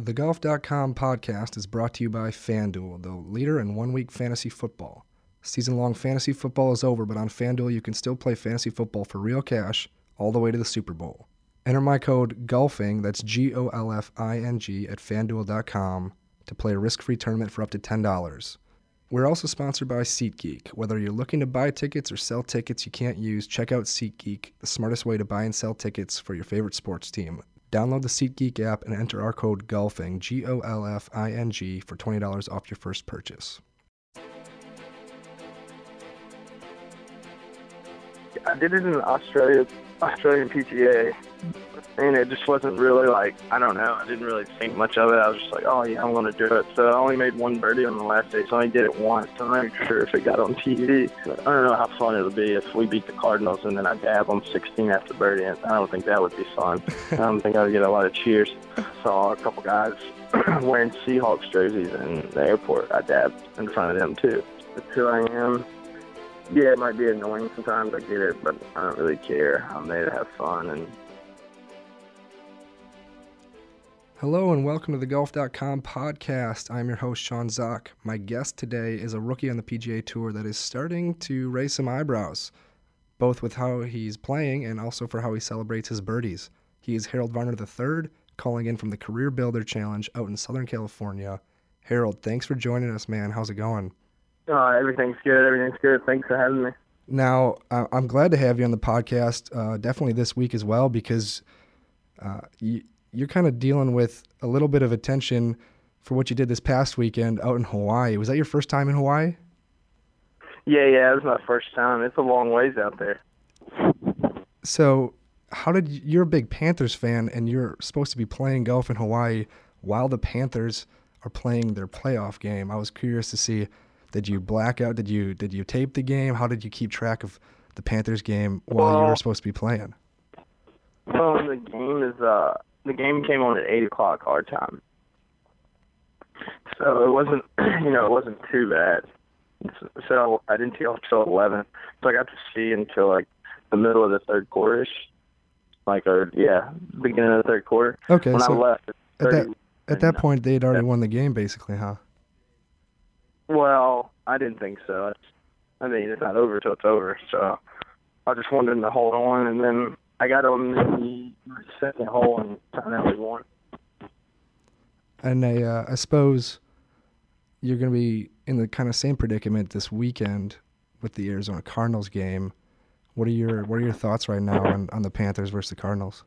The Golf.com podcast is brought to you by FanDuel, the leader in one week fantasy football. Season long fantasy football is over, but on FanDuel, you can still play fantasy football for real cash all the way to the Super Bowl. Enter my code GOLFING, that's G O L F I N G, at fanduel.com to play a risk free tournament for up to $10. We're also sponsored by SeatGeek. Whether you're looking to buy tickets or sell tickets you can't use, check out SeatGeek, the smartest way to buy and sell tickets for your favorite sports team. Download the SeatGeek app and enter our code GOLFING, G O L F I N G, for $20 off your first purchase. I did it in Australia, Australian PGA, and it just wasn't really like I don't know. I didn't really think much of it. I was just like, oh yeah, I'm gonna do it. So I only made one birdie on the last day, so I only did it once. So I'm not sure if it got on TV. I don't know how fun it'll be if we beat the Cardinals and then I dab them 16 after birdie. I don't think that would be fun. I don't think I would get a lot of cheers. Saw a couple guys wearing Seahawks jerseys in the airport. I dabbed in front of them too. That's who I am. Yeah, it might be annoying sometimes. I get it, but I don't really care. I'm there to have fun and Hello and welcome to the Golf.com podcast. I'm your host, Sean Zak. My guest today is a rookie on the PGA Tour that is starting to raise some eyebrows, both with how he's playing and also for how he celebrates his birdies. He is Harold Varner III, calling in from the Career Builder Challenge out in Southern California. Harold, thanks for joining us, man. How's it going? Uh, everything's good. Everything's good. Thanks for having me. Now, I'm glad to have you on the podcast, uh, definitely this week as well, because uh, you, you're kind of dealing with a little bit of attention for what you did this past weekend out in Hawaii. Was that your first time in Hawaii? Yeah, yeah, it was my first time. It's a long ways out there. So, how did you, you're a big Panthers fan, and you're supposed to be playing golf in Hawaii while the Panthers are playing their playoff game? I was curious to see did you black out? Did you did you tape the game? How did you keep track of the Panthers game while you were supposed to be playing? Well, the game is uh the game came on at eight o'clock our time, so it wasn't you know it wasn't too bad. So I didn't tee off till eleven, so I got to see until like the middle of the third quarter, like or yeah, beginning of the third quarter. Okay, when so I left, at that at that point they'd already yeah. won the game, basically, huh? Well, I didn't think so. It's, I mean, it's not over till it's over. So I just wanted to hold on, and then I got him on the second hole and found out we won. And I, uh, I suppose you're going to be in the kind of same predicament this weekend with the Arizona Cardinals game. What are your What are your thoughts right now on, on the Panthers versus the Cardinals?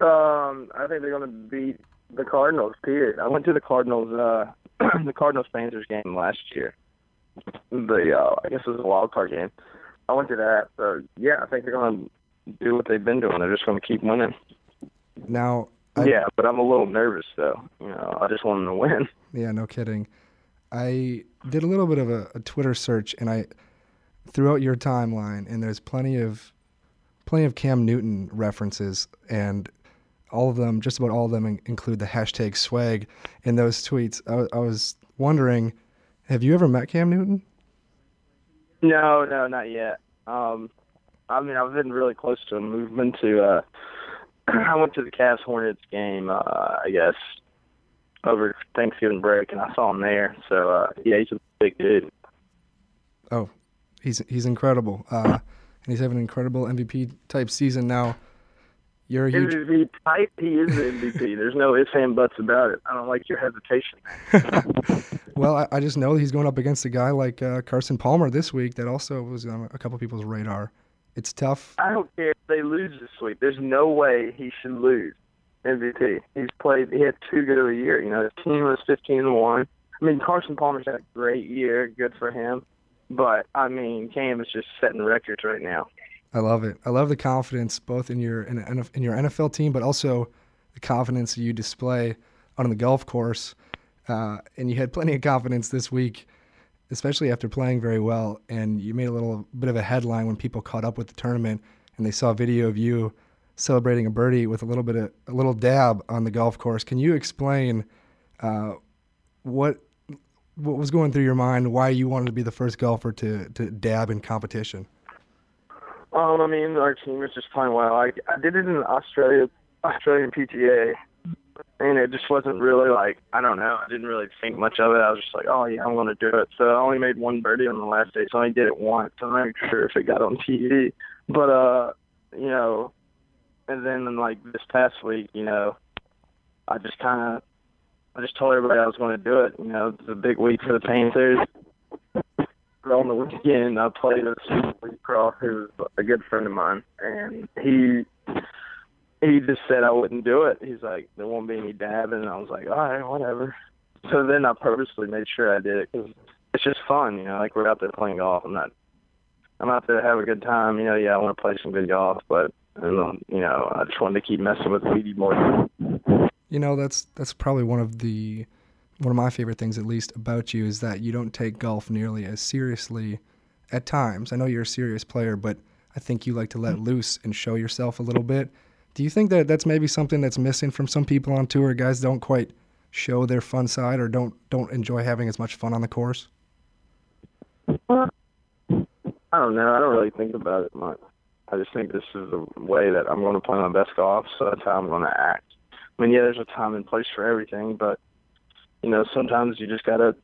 Um, I think they're going to beat the Cardinals. Period. I went to the Cardinals, uh, the Cardinals Panthers game last year. The uh, I guess it was a wild card game. I went to that. So yeah, I think they're going to do what they've been doing. They're just going to keep winning. Now, I, yeah, but I'm a little nervous though. You know, I just want them to win. Yeah, no kidding. I did a little bit of a, a Twitter search, and I throughout your timeline, and there's plenty of plenty of Cam Newton references, and all of them, just about all of them, in- include the hashtag swag in those tweets. I, was wondering, have you ever met Cam Newton? No, no, not yet. Um, I mean, I've been really close to him. We've been to. Uh, I went to the Cavs Hornets game. Uh, I guess over Thanksgiving break, and I saw him there. So uh, yeah, he's a big dude. Oh, he's he's incredible, uh, and he's having an incredible MVP type season now. You're a huge MVP type. He is the MVP. There's no ifs and buts about it. I don't like your hesitation. well, I, I just know he's going up against a guy like uh, Carson Palmer this week that also was on a couple people's radar. It's tough. I don't care if they lose this week. There's no way he should lose MVP. He's played. He had too good of a year. You know, his team was 15 and one. I mean, Carson Palmer's had a great year. Good for him. But I mean, Cam is just setting records right now. I love it. I love the confidence both in your in, in your NFL team, but also the confidence you display on the golf course. Uh, and you had plenty of confidence this week, especially after playing very well. And you made a little bit of a headline when people caught up with the tournament and they saw a video of you celebrating a birdie with a little bit of a little dab on the golf course. Can you explain uh, what what was going through your mind? Why you wanted to be the first golfer to to dab in competition? Um, I mean, our team was just playing well. I, I did it in Australia, Australian PGA, and it just wasn't really like I don't know. I didn't really think much of it. I was just like, oh yeah, I'm gonna do it. So I only made one birdie on the last day, so I only did it once. I'm not sure if it got on TV, but uh, you know, and then like this past week, you know, I just kind of, I just told everybody I was going to do it. You know, it's a big week for the Panthers. On the weekend, I played with Steve Croft, who's a good friend of mine, and he he just said I wouldn't do it. He's like, there won't be any dabbing. And I was like, all right, whatever. So then I purposely made sure I did it because it's just fun, you know. Like we're out there playing golf. I'm not. I'm out there to have a good time. You know, yeah, I want to play some good golf, but um, you know, I just wanted to keep messing with weedy more. You know, that's that's probably one of the one of my favorite things, at least about you, is that you don't take golf nearly as seriously. At times, I know you're a serious player, but I think you like to let mm-hmm. loose and show yourself a little bit. Do you think that that's maybe something that's missing from some people on tour? Guys don't quite show their fun side or don't don't enjoy having as much fun on the course. I don't know. I don't really think about it much. I just think this is the way that I'm going to play my best golf, so that's how I'm going to act. I mean, yeah, there's a time and place for everything, but you know, sometimes you just gotta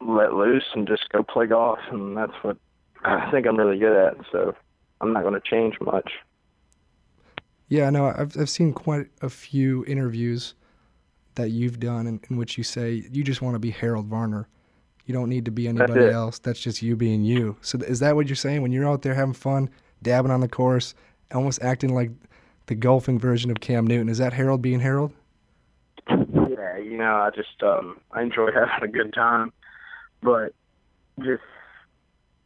let loose and just go play golf, and that's what I think I'm really good at. So I'm not going to change much. Yeah, no, I've I've seen quite a few interviews that you've done in, in which you say you just want to be Harold Varner. You don't need to be anybody That's else. That's just you being you. So is that what you're saying when you're out there having fun, dabbing on the course, almost acting like the golfing version of Cam Newton? Is that Harold being Harold? You know, I just um I enjoy having a good time, but just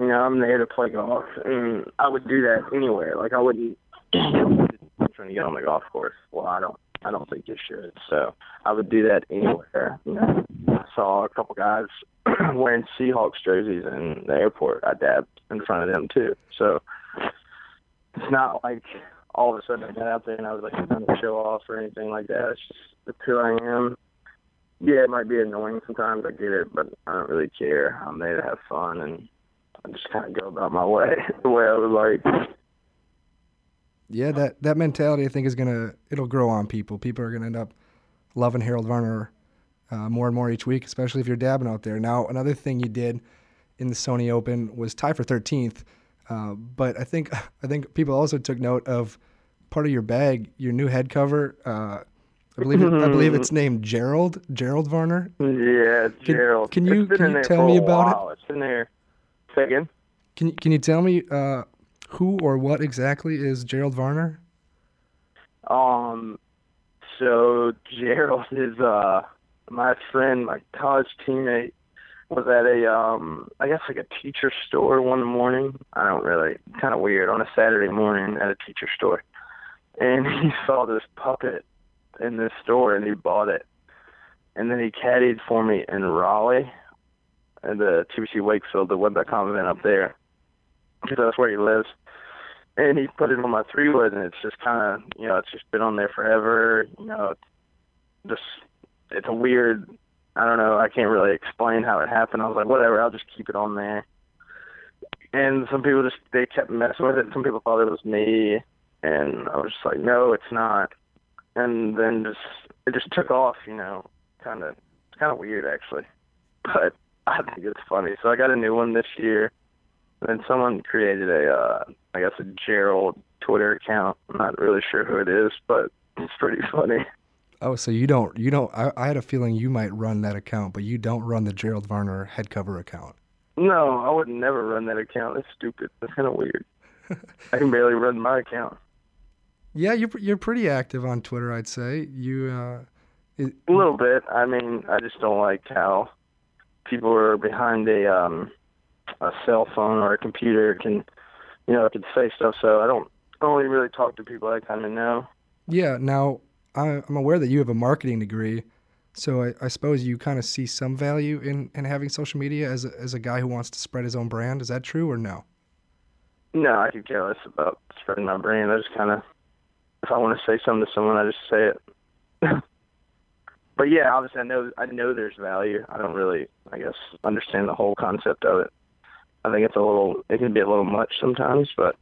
you know, I'm there to play golf, and I would do that anywhere. Like I wouldn't trying to get on the golf course. Well, I don't. I don't think you should. So I would do that anywhere. You know, I saw a couple guys wearing Seahawks jerseys in the airport. I dabbed in front of them too. So it's not like all of a sudden I got out there and I was like trying to show off or anything like that. It's just it's who I am. Yeah, it might be annoying sometimes. I get it, but I don't really care. I'm there to have fun and I just kind of go about my way the way I would like yeah, that that mentality I think is gonna it'll grow on people. People are gonna end up loving Harold Varner uh, more and more each week, especially if you're dabbing out there. Now, another thing you did in the Sony Open was tie for 13th, uh, but I think I think people also took note of part of your bag, your new head cover. Uh, I believe it, I believe it's named Gerald Gerald Varner. Yeah, can, Gerald. Can you can you tell me about while. it? It's in there. Second. Can can you tell me uh, who or what exactly is Gerald Varner? Um, so Gerald is uh my friend, my college teammate was at a um I guess like a teacher store one morning. I don't really kind of weird on a Saturday morning at a teacher store, and he saw this puppet in this store and he bought it, and then he caddied for me in Raleigh, at the TPC Wakefield, the Web.com event up there because that's where he lives. And he put it on my three wood, and it's just kind of, you know, it's just been on there forever. You know, just it's a weird. I don't know. I can't really explain how it happened. I was like, whatever. I'll just keep it on there. And some people just they kept messing with it. Some people thought it was me, and I was just like, no, it's not. And then just it just took off. You know, kind of it's kind of weird actually, but I think it's funny. So I got a new one this year And then someone created a, uh, I guess, a Gerald Twitter account. I'm not really sure who it is, but it's pretty funny. Oh, so you don't, you don't, I, I had a feeling you might run that account, but you don't run the Gerald Varner head cover account. No, I would never run that account. It's stupid. It's kind of weird. I can barely run my account. Yeah, you're you're pretty active on Twitter, I'd say. You uh, it, a little bit. I mean, I just don't like how people are behind a um a cell phone or a computer can, you know, can say stuff. So I don't only really talk to people I kind of know. Yeah. Now I'm aware that you have a marketing degree, so I, I suppose you kind of see some value in, in having social media as a, as a guy who wants to spread his own brand. Is that true or no? No, I could care less about spreading my brand. I just kind of, if I want to say something to someone, I just say it. but yeah, obviously I know I know there's value. I don't really, I guess, understand the whole concept of it. I think it's a little, it can be a little much sometimes, but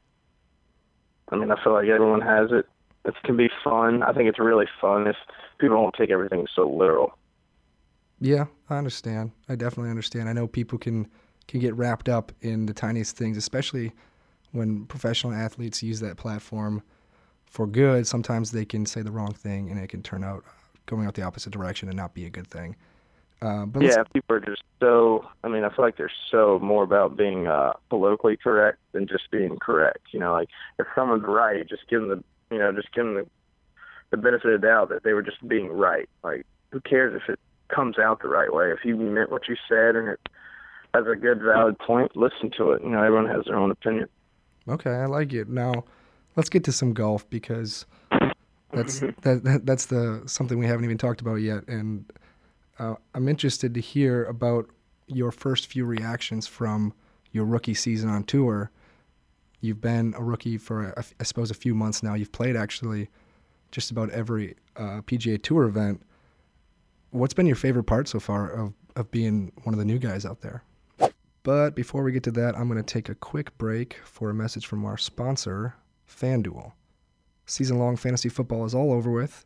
I mean, I feel like everyone has it. it can be fun. I think it's really fun if people don't take everything so literal. Yeah, I understand. I definitely understand. I know people can can get wrapped up in the tiniest things, especially when professional athletes use that platform for good. Sometimes they can say the wrong thing, and it can turn out going out the opposite direction and not be a good thing. Uh, but yeah, people are just so. I mean, I feel like they're so more about being uh, politically correct than just being correct. You know, like if someone's right, just give them the, you know, just give them the, the benefit of the doubt that they were just being right. Like, who cares if it comes out the right way? If you meant what you said and it has a good, valid point, listen to it. You know, everyone has their own opinion. Okay, I like it. Now, let's get to some golf because that's that, that that's the something we haven't even talked about yet, and uh, I'm interested to hear about your first few reactions from your rookie season on tour. You've been a rookie for, a, I suppose, a few months now. You've played actually just about every uh, PGA Tour event. What's been your favorite part so far of, of being one of the new guys out there? But before we get to that, I'm going to take a quick break for a message from our sponsor, FanDuel. Season long fantasy football is all over with.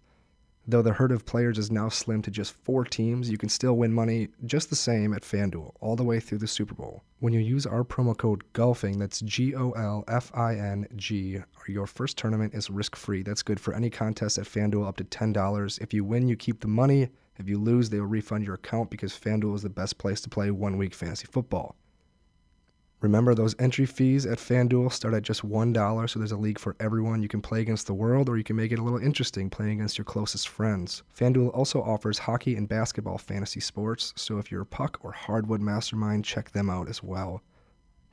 Though the herd of players is now slim to just four teams, you can still win money just the same at FanDuel all the way through the Super Bowl. When you use our promo code GOLFING, that's G O L F I N G, your first tournament is risk free. That's good for any contest at FanDuel up to $10. If you win, you keep the money. If you lose, they will refund your account because FanDuel is the best place to play one week fantasy football. Remember, those entry fees at FanDuel start at just $1, so there's a league for everyone. You can play against the world, or you can make it a little interesting playing against your closest friends. FanDuel also offers hockey and basketball fantasy sports, so if you're a puck or hardwood mastermind, check them out as well.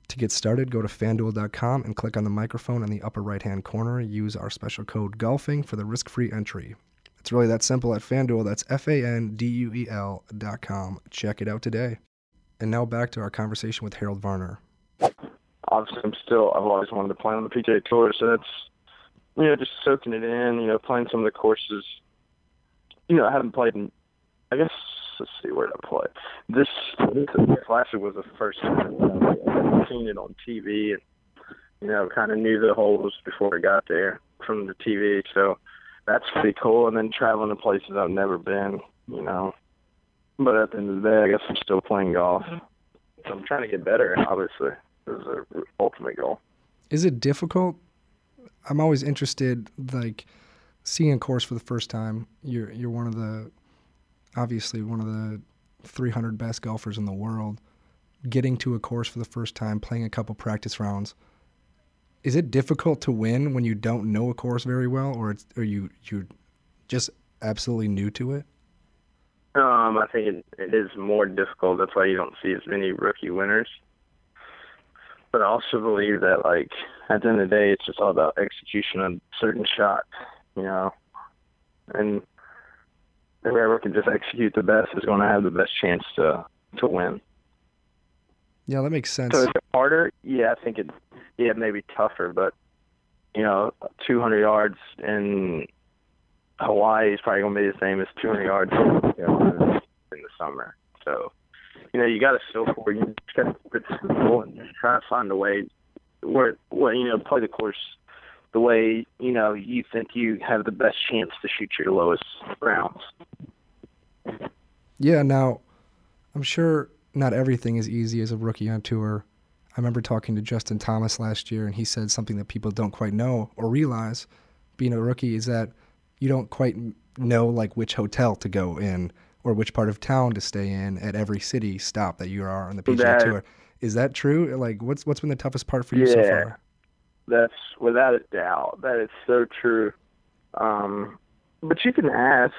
To get started, go to fanduel.com and click on the microphone in the upper right hand corner. Use our special code GOLFING for the risk free entry. It's really that simple at FanDuel. That's F A N D U E L.com. Check it out today. And now back to our conversation with Harold Varner obviously I'm still I've always wanted to play on the PGA Tour, so that's you know just soaking it in, you know, playing some of the courses. You know, I haven't played in. I guess let's see where to play. This Classic was the first time I've seen it on TV, and you know, kind of knew the holes before I got there from the TV. So that's pretty cool. And then traveling to places I've never been, you know. But at the end of the day, I guess I'm still playing golf. So I'm trying to get better, obviously is the ultimate goal. Is it difficult? I'm always interested, like seeing a course for the first time. You're you're one of the, obviously one of the 300 best golfers in the world. Getting to a course for the first time, playing a couple practice rounds. Is it difficult to win when you don't know a course very well, or it's, or you you just absolutely new to it? Um, I think it, it is more difficult. That's why you don't see as many rookie winners but I also believe that like at the end of the day, it's just all about execution on certain shots, you know, and whoever can just execute the best is going to have the best chance to to win. Yeah, that makes sense. So is it harder? Yeah, I think it. Yeah, maybe tougher, but you know, 200 yards in Hawaii is probably going to be the same as 200 yards you know, in the summer. So you know, you got to still for it. you just got to simple and try to find a way where, where you know, play the course the way you know you think you have the best chance to shoot your lowest rounds. Yeah. Now, I'm sure not everything is easy as a rookie on tour. I remember talking to Justin Thomas last year, and he said something that people don't quite know or realize being a rookie is that you don't quite know like which hotel to go in or which part of town to stay in at every city stop that you are on the PGA that, Tour. Is that true? Like, what's what's been the toughest part for you yeah, so far? That's without a doubt. That is so true. Um, but you can ask.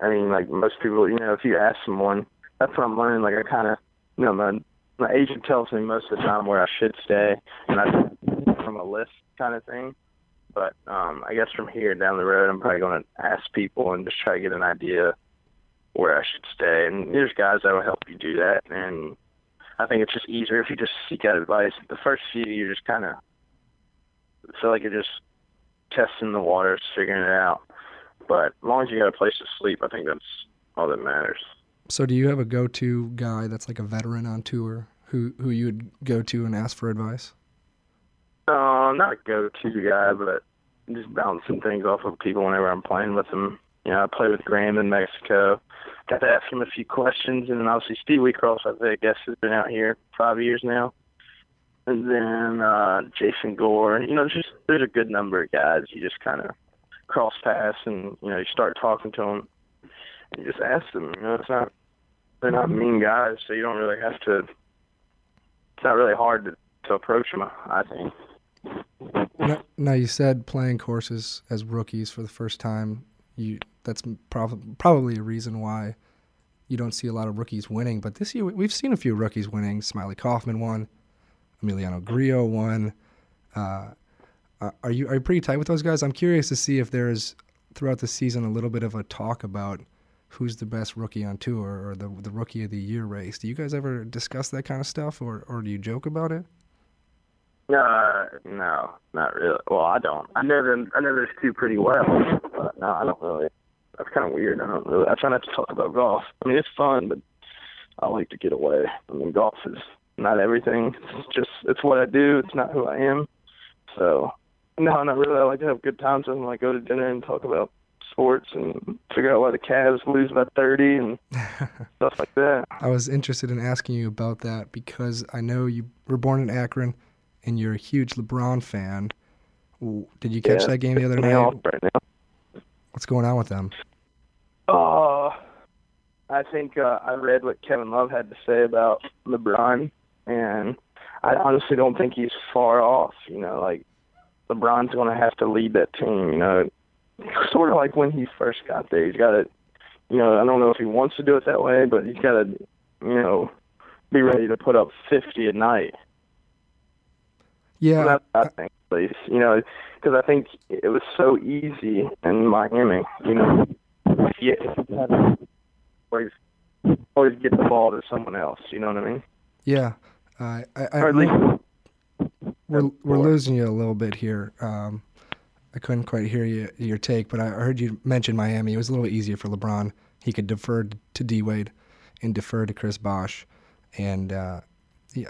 I mean, like most people, you know, if you ask someone, that's what I'm learning. Like, I kind of, you know, my my agent tells me most of the time where I should stay, and I from a list kind of thing. But um, I guess from here down the road, I'm probably going to ask people and just try to get an idea where I should stay. And there's guys that will help you do that. And I think it's just easier if you just seek out advice. The first few, you're just kind of feel like you're just testing the waters, figuring it out. But as long as you got a place to sleep, I think that's all that matters. So, do you have a go-to guy that's like a veteran on tour who who you would go to and ask for advice? Uh, not a go-to guy, but just bouncing things off of people whenever I'm playing with them. You know, I played with Graham in Mexico. Got to ask him a few questions, and then obviously Steve Wheatcroft, I guess, has been out here five years now. And then uh, Jason Gore. You know, just there's a good number of guys. You just kind of cross paths, and you know, you start talking to them. And you just ask them. You know, it's not they're not mean guys, so you don't really have to. It's not really hard to, to approach them. I think. Now, now you said playing courses as rookies for the first time. You that's prob- probably a reason why you don't see a lot of rookies winning. But this year we've seen a few rookies winning. Smylie Kaufman won, Emiliano Grillo won. Uh, are you are you pretty tight with those guys? I'm curious to see if there's throughout the season a little bit of a talk about who's the best rookie on tour or the the rookie of the year race. Do you guys ever discuss that kind of stuff, or or do you joke about it? Uh, no, not really. Well, I don't. I know them. I know those two pretty well, but no, I don't really. That's kind of weird. I don't really. I try not to talk about golf. I mean, it's fun, but I like to get away. I mean, golf is not everything. It's just it's what I do. It's not who I am. So, no, not really. I like to have good times and like go to dinner and talk about sports and figure out why the Cavs lose by 30 and stuff like that. I was interested in asking you about that because I know you were born in Akron and you're a huge LeBron fan. Did you catch yeah, that game the other night? Right now. What's going on with them? Uh, I think uh, I read what Kevin Love had to say about LeBron, and I honestly don't think he's far off. You know, like LeBron's going to have to lead that team. You know, sort of like when he first got there. He's got to, you know, I don't know if he wants to do it that way, but he's got to, you know, be ready to put up 50 a night. Yeah, well, that's, I think, at least, you know, because I think it was so easy in Miami. You know, yeah, always always get the ball to someone else. You know what I mean? Yeah, uh, I, I, or at least we're we're losing you a little bit here. Um, I couldn't quite hear you, your take, but I heard you mention Miami. It was a little easier for LeBron. He could defer to D Wade and defer to Chris Bosh, and uh,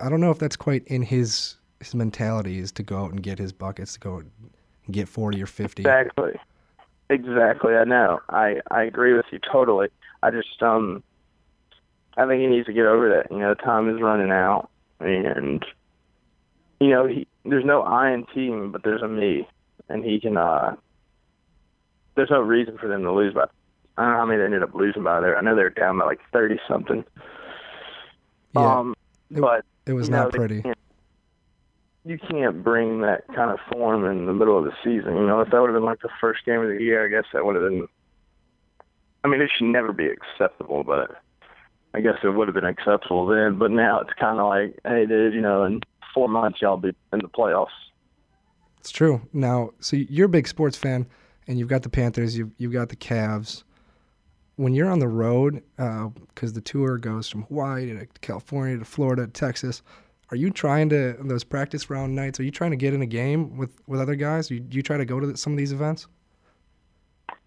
I don't know if that's quite in his his mentality is to go out and get his buckets, to go and get forty or fifty. Exactly, exactly. I know. I I agree with you totally. I just um, I think he needs to get over that. You know, time is running out, and you know he there's no I in team, but there's a me and he can. uh There's no reason for them to lose by. I don't know how many they ended up losing by there. I know they're down by like thirty something. Yeah, um, it, but it was not know, pretty. Can't, you can't bring that kind of form in the middle of the season. You know, if that would have been like the first game of the year, I guess that would have been. I mean, it should never be acceptable, but I guess it would have been acceptable then. But now it's kind of like, hey, dude, you know, in four months y'all be in the playoffs. It's true. Now, so you're a big sports fan, and you've got the Panthers, you've you've got the Cavs. When you're on the road, because uh, the tour goes from Hawaii to California to Florida to Texas, are you trying to those practice round nights? Are you trying to get in a game with with other guys? Do you, you try to go to some of these events?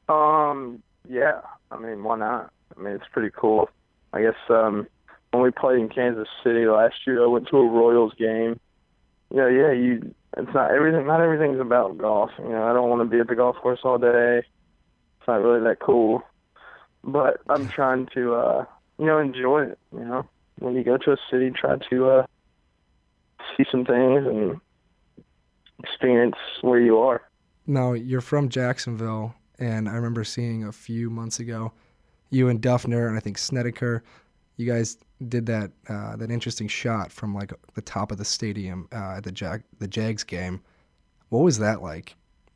Um. Yeah. I mean, why not? I mean, it's pretty cool. I guess um, when we played in Kansas City last year, I went to a Royals game. Yeah, yeah, you it's not everything. Not everything's about golf. You know, I don't want to be at the golf course all day. It's not really that cool. But I'm trying to, uh, you know, enjoy it. You know, when you go to a city, try to uh, see some things and experience where you are. Now you're from Jacksonville, and I remember seeing a few months ago, you and Dufner and I think Snedeker, you guys did that uh, that interesting shot from like the top of the stadium uh, at the Jag the Jags game. What was that like?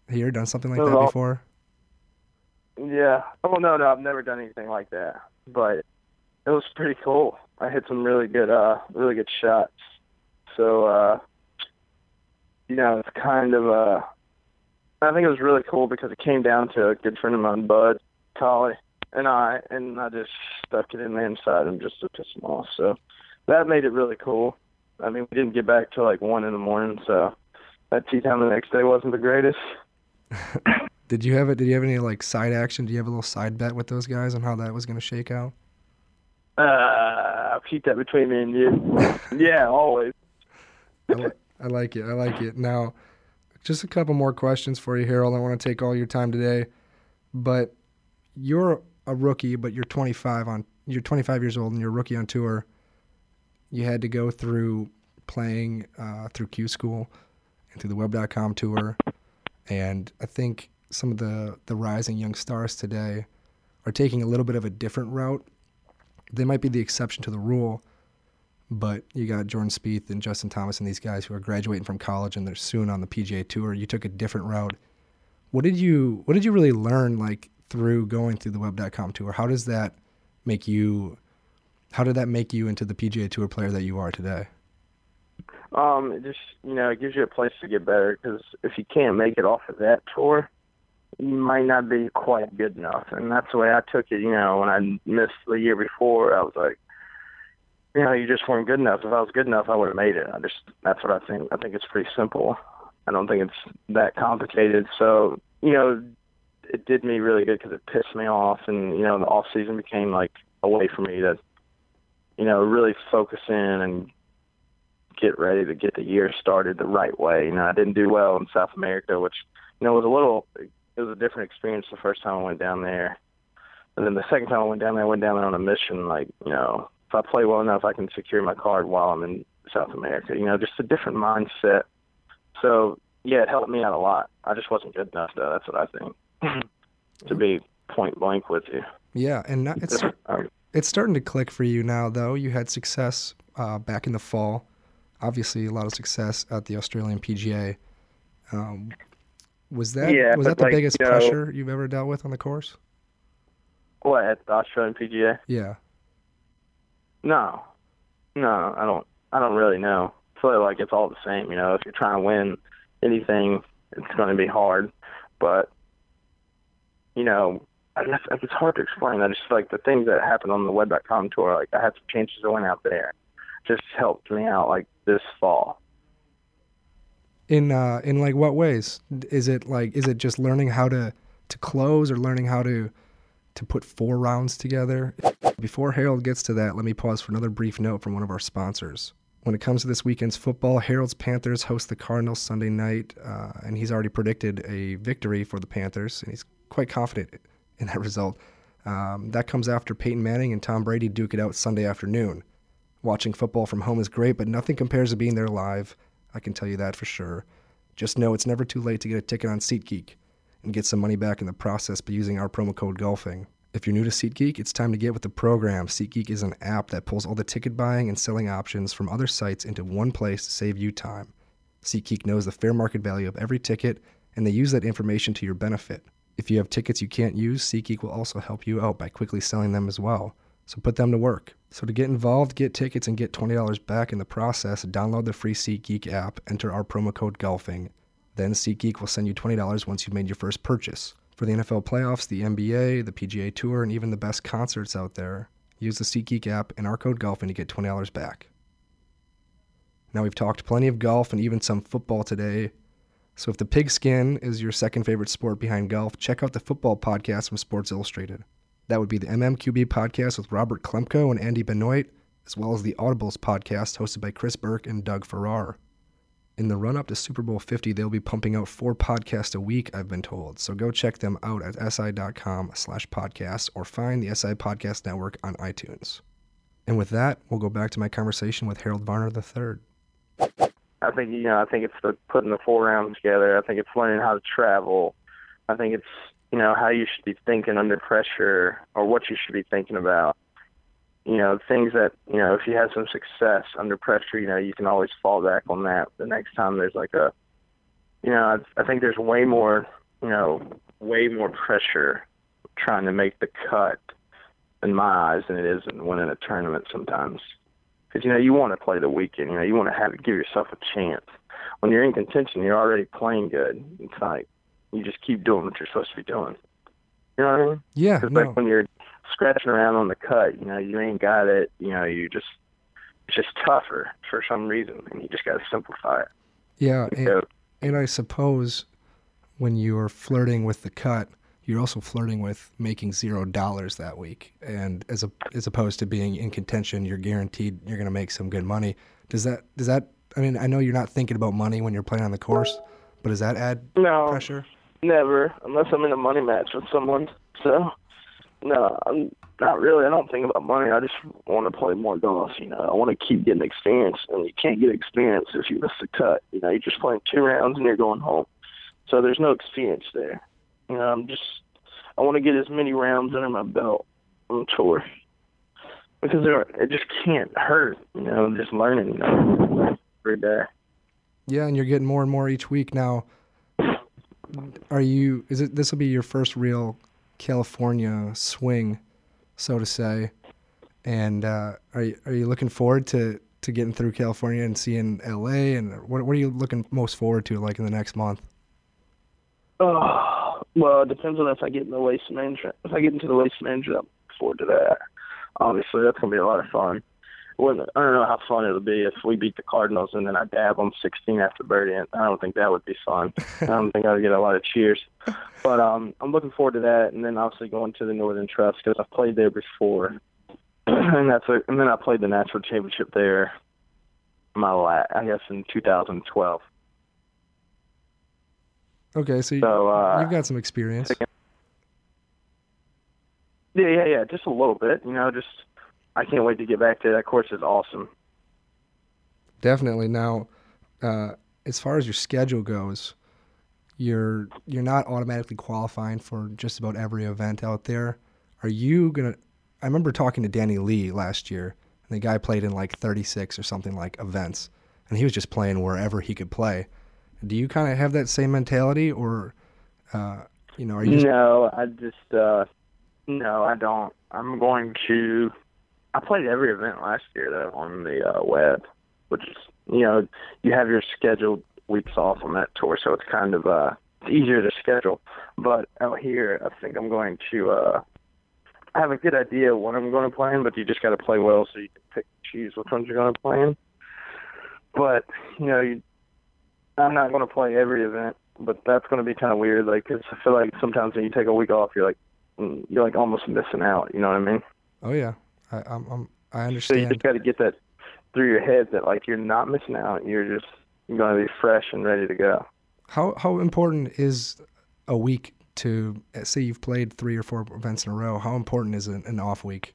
Have you ever done something like that all, before? Yeah. Oh no, no, I've never done anything like that. But it was pretty cool. I hit some really good, uh, really good shots. So, uh, you know, it's kind of uh, I think it was really cool because it came down to a good friend of mine, Bud Cauley, and I and I just stuck it in the inside him just to piss him off. So that made it really cool. I mean, we didn't get back till like one in the morning, so that tea time the next day wasn't the greatest. did you have it? Did you have any like side action? Do you have a little side bet with those guys on how that was going to shake out? Uh, I'll keep that between me and you. yeah, always. I, li- I like it. I like it. Now, just a couple more questions for you, Harold. I want to take all your time today, but you're a rookie, but you're 25 on you're 25 years old and you're a rookie on tour. You had to go through playing uh, through Q School and through the Web.com tour, and I think some of the the rising young stars today are taking a little bit of a different route. They might be the exception to the rule, but you got Jordan Spieth and Justin Thomas and these guys who are graduating from college and they're soon on the PGA Tour. You took a different route. What did you What did you really learn like through going through the Web.com tour? How does that make you? How did that make you into the PGA Tour player that you are today? Um, it just you know, it gives you a place to get better because if you can't make it off of that tour, you might not be quite good enough. And that's the way I took it. You know, when I missed the year before, I was like, you know, you just weren't good enough. If I was good enough, I would have made it. I just that's what I think. I think it's pretty simple. I don't think it's that complicated. So you know, it did me really good because it pissed me off, and you know, the off season became like a way for me to, you know, really focus in and get ready to get the year started the right way. You know, I didn't do well in South America, which you know was a little it was a different experience the first time I went down there. And then the second time I went down there, I went down there on a mission. Like, you know, I play well enough, I can secure my card while I'm in South America. You know, just a different mindset. So yeah, it helped me out a lot. I just wasn't good enough, though. That's what I think. to be point blank with you. Yeah, and not, it's um, it's starting to click for you now, though. You had success uh, back in the fall. Obviously, a lot of success at the Australian PGA. Um, was that yeah, was that the like, biggest you know, pressure you've ever dealt with on the course? What at the Australian PGA? Yeah. No, no, I don't. I don't really know. I feel like it's all the same. You know, if you're trying to win anything, it's going to be hard. But you know, I guess it's hard to explain. I just like the things that happened on the Web.com tour, like I had some chances I went out there, just helped me out like this fall. In uh, in like what ways? Is it like is it just learning how to to close or learning how to to put four rounds together? Before Harold gets to that, let me pause for another brief note from one of our sponsors. When it comes to this weekend's football, Harold's Panthers host the Cardinals Sunday night, uh, and he's already predicted a victory for the Panthers, and he's quite confident in that result. Um, that comes after Peyton Manning and Tom Brady duke it out Sunday afternoon. Watching football from home is great, but nothing compares to being there live. I can tell you that for sure. Just know it's never too late to get a ticket on SeatGeek and get some money back in the process by using our promo code GOLFING. If you're new to SeatGeek, it's time to get with the program. SeatGeek is an app that pulls all the ticket buying and selling options from other sites into one place to save you time. SeatGeek knows the fair market value of every ticket, and they use that information to your benefit. If you have tickets you can't use, SeatGeek will also help you out by quickly selling them as well. So put them to work. So to get involved, get tickets, and get $20 back in the process, download the free SeatGeek app, enter our promo code GOLFING. Then SeatGeek will send you $20 once you've made your first purchase. For the NFL playoffs, the NBA, the PGA Tour, and even the best concerts out there, use the SeatGeek app and our code GOLFING to get $20 back. Now we've talked plenty of golf and even some football today. So if the pigskin is your second favorite sport behind golf, check out the football podcast from Sports Illustrated. That would be the MMQB podcast with Robert Klemko and Andy Benoit, as well as the Audibles podcast hosted by Chris Burke and Doug Farrar. In the run up to Super Bowl 50, they'll be pumping out four podcasts a week, I've been told. So go check them out at si.com slash podcasts or find the SI Podcast Network on iTunes. And with that, we'll go back to my conversation with Harold Varner III. I think you know. I think it's the putting the four rounds together. I think it's learning how to travel. I think it's you know how you should be thinking under pressure or what you should be thinking about. You know things that you know if you have some success under pressure, you know you can always fall back on that. The next time there's like a, you know, I, I think there's way more, you know, way more pressure trying to make the cut in my eyes than it is in winning a tournament sometimes because you know you want to play the weekend. You know you want to have to give yourself a chance. When you're in contention, you're already playing good. It's like you just keep doing what you're supposed to be doing. You know what I mean? Yeah. Because no. like when you're scratching around on the cut, you know you ain't got it. You know you just it's just tougher for some reason, and you just got to simplify it. Yeah, and, know? and I suppose when you're flirting with the cut, you're also flirting with making zero dollars that week. And as a, as opposed to being in contention, you're guaranteed you're going to make some good money. Does that does that? I mean, I know you're not thinking about money when you're playing on the course, But does that add No, pressure? never, unless I'm in a money match with someone. So, no, I'm not really. I don't think about money. I just want to play more golf. You know, I want to keep getting experience, and you can't get experience if you miss the cut. You know, you're just playing two rounds and you're going home. So there's no experience there. You know, I'm just. I want to get as many rounds under my belt on tour because it just can't hurt. You know, just learning. You know, every day. Yeah, and you're getting more and more each week now. Are you? Is it? This will be your first real California swing, so to say. And uh, are you, are you looking forward to, to getting through California and seeing LA? And what what are you looking most forward to, like in the next month? Oh, well, it depends on if I get in the waste management. If I get into the waste management, I'm looking forward to that. Obviously, that's gonna be a lot of fun. Wouldn't- I don't know how fun it'll be if we beat the Cardinals and then I dab them 16 after birdie. And I don't think that would be fun. I don't think I would get a lot of cheers. But um, I'm looking forward to that, and then obviously going to the Northern Trust because I've played there before, and that's a, and then I played the National Championship there. My la I guess in 2012. Okay, so, you, So uh, you've got some experience. Yeah, yeah, yeah. Just a little bit. You know, just I can't wait to get back to it. that course. Is awesome. Definitely. Now, uh, as far as your schedule goes, you're you're not automatically qualifying for just about every event out there. Are you gonna? I remember talking to Danny Lee last year, and the guy played in like 36 or something like events, and he was just playing wherever he could play. Do you kind of have that same mentality, or uh, you know, are you just No, I just uh no, I don't. I'm going to. I played every event last year though on the uh, web, which is you know you have your scheduled weeks off on that tour, so it's kind of uh it's easier to schedule. But out here, I think I'm going to. uh I have a good idea what I'm going to play in, but you just got to play well so you can pick choose which ones you're going to play in. But you know, you, I'm not going to play every event, but that's going to be kind of weird. Like, 'cause I feel like sometimes when you take a week off, you're like, mm, you're like almost missing out. You know what I mean? Oh yeah, I, I'm, I'm I So you understand. just got to get that through your head that like you're not missing out. You're just you're going to be fresh and ready to go. How how important is a week to say you've played three or four events in a row? How important is an, an off week?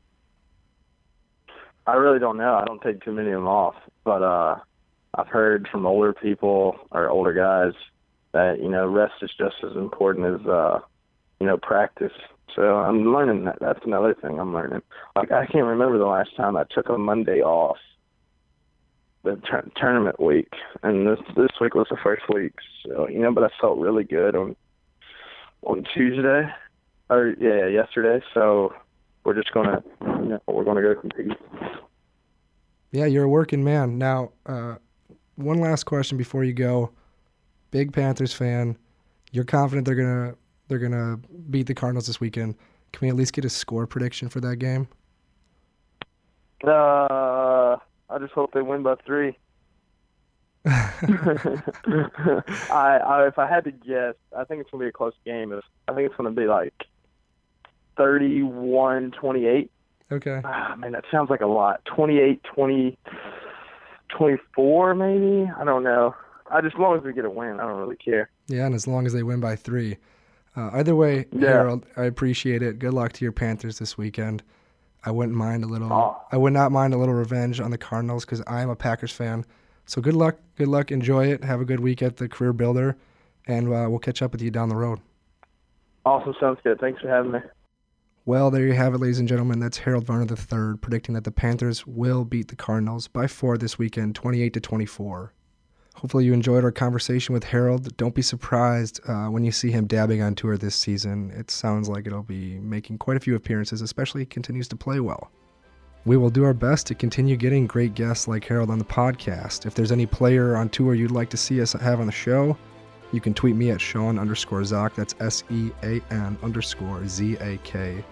I really don't know. I don't take too many of them off, but uh, I've heard from older people or older guys that you know rest is just as important as uh, you know practice. So I'm learning that. That's another thing I'm learning. Like I can't remember the last time I took a Monday off the tournament week, and this this week was the first week. So you know, but I felt really good on on Tuesday, or yeah, yesterday. So we're just gonna, you know, we're gonna go compete. Yeah, you're a working man. Now, uh, one last question before you go. Big Panthers fan. You're confident they're gonna they're gonna beat the Cardinals this weekend. Can we at least get a score prediction for that game? Uh, I just hope they win by three. I, I, if I had to guess, I think it's gonna be a close game. I think it's gonna be like thirty-one, twenty-eight. okay. Ah, man, that sounds like a lot. 28, 20, 24 maybe. I don't know. I just as long as we get a win, I don't really care. Yeah, and as long as they win by three. Uh, either way, Yeah. Harold, I appreciate it. Good luck to your Panthers this weekend. I wouldn't mind a little. Oh. I would not mind a little revenge on the Cardinals because I am a Packers fan. So good luck. Good luck. Enjoy it. Have a good week at the Career Builder, and uh, we'll catch up with you down the road. Awesome, sounds good. Thanks for having me. Well, there you have it, ladies and gentlemen. That's Harold Varner III predicting that the Panthers will beat the Cardinals by four this weekend, 28 to 24. Hopefully, you enjoyed our conversation with Harold. Don't be surprised uh, when you see him dabbing on tour this season. It sounds like it'll be making quite a few appearances, especially he continues to play well. We will do our best to continue getting great guests like Harold on the podcast. If there's any player on tour you'd like to see us have on the show, you can tweet me at Sean underscore Zak. That's S E A N underscore Z A K.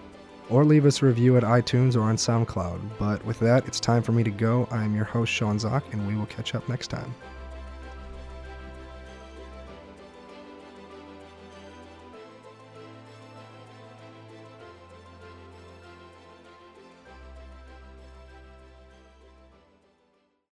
Or leave us a review at iTunes or on SoundCloud. But with that, it's time for me to go. I am your host, Sean Zak, and we will catch up next time.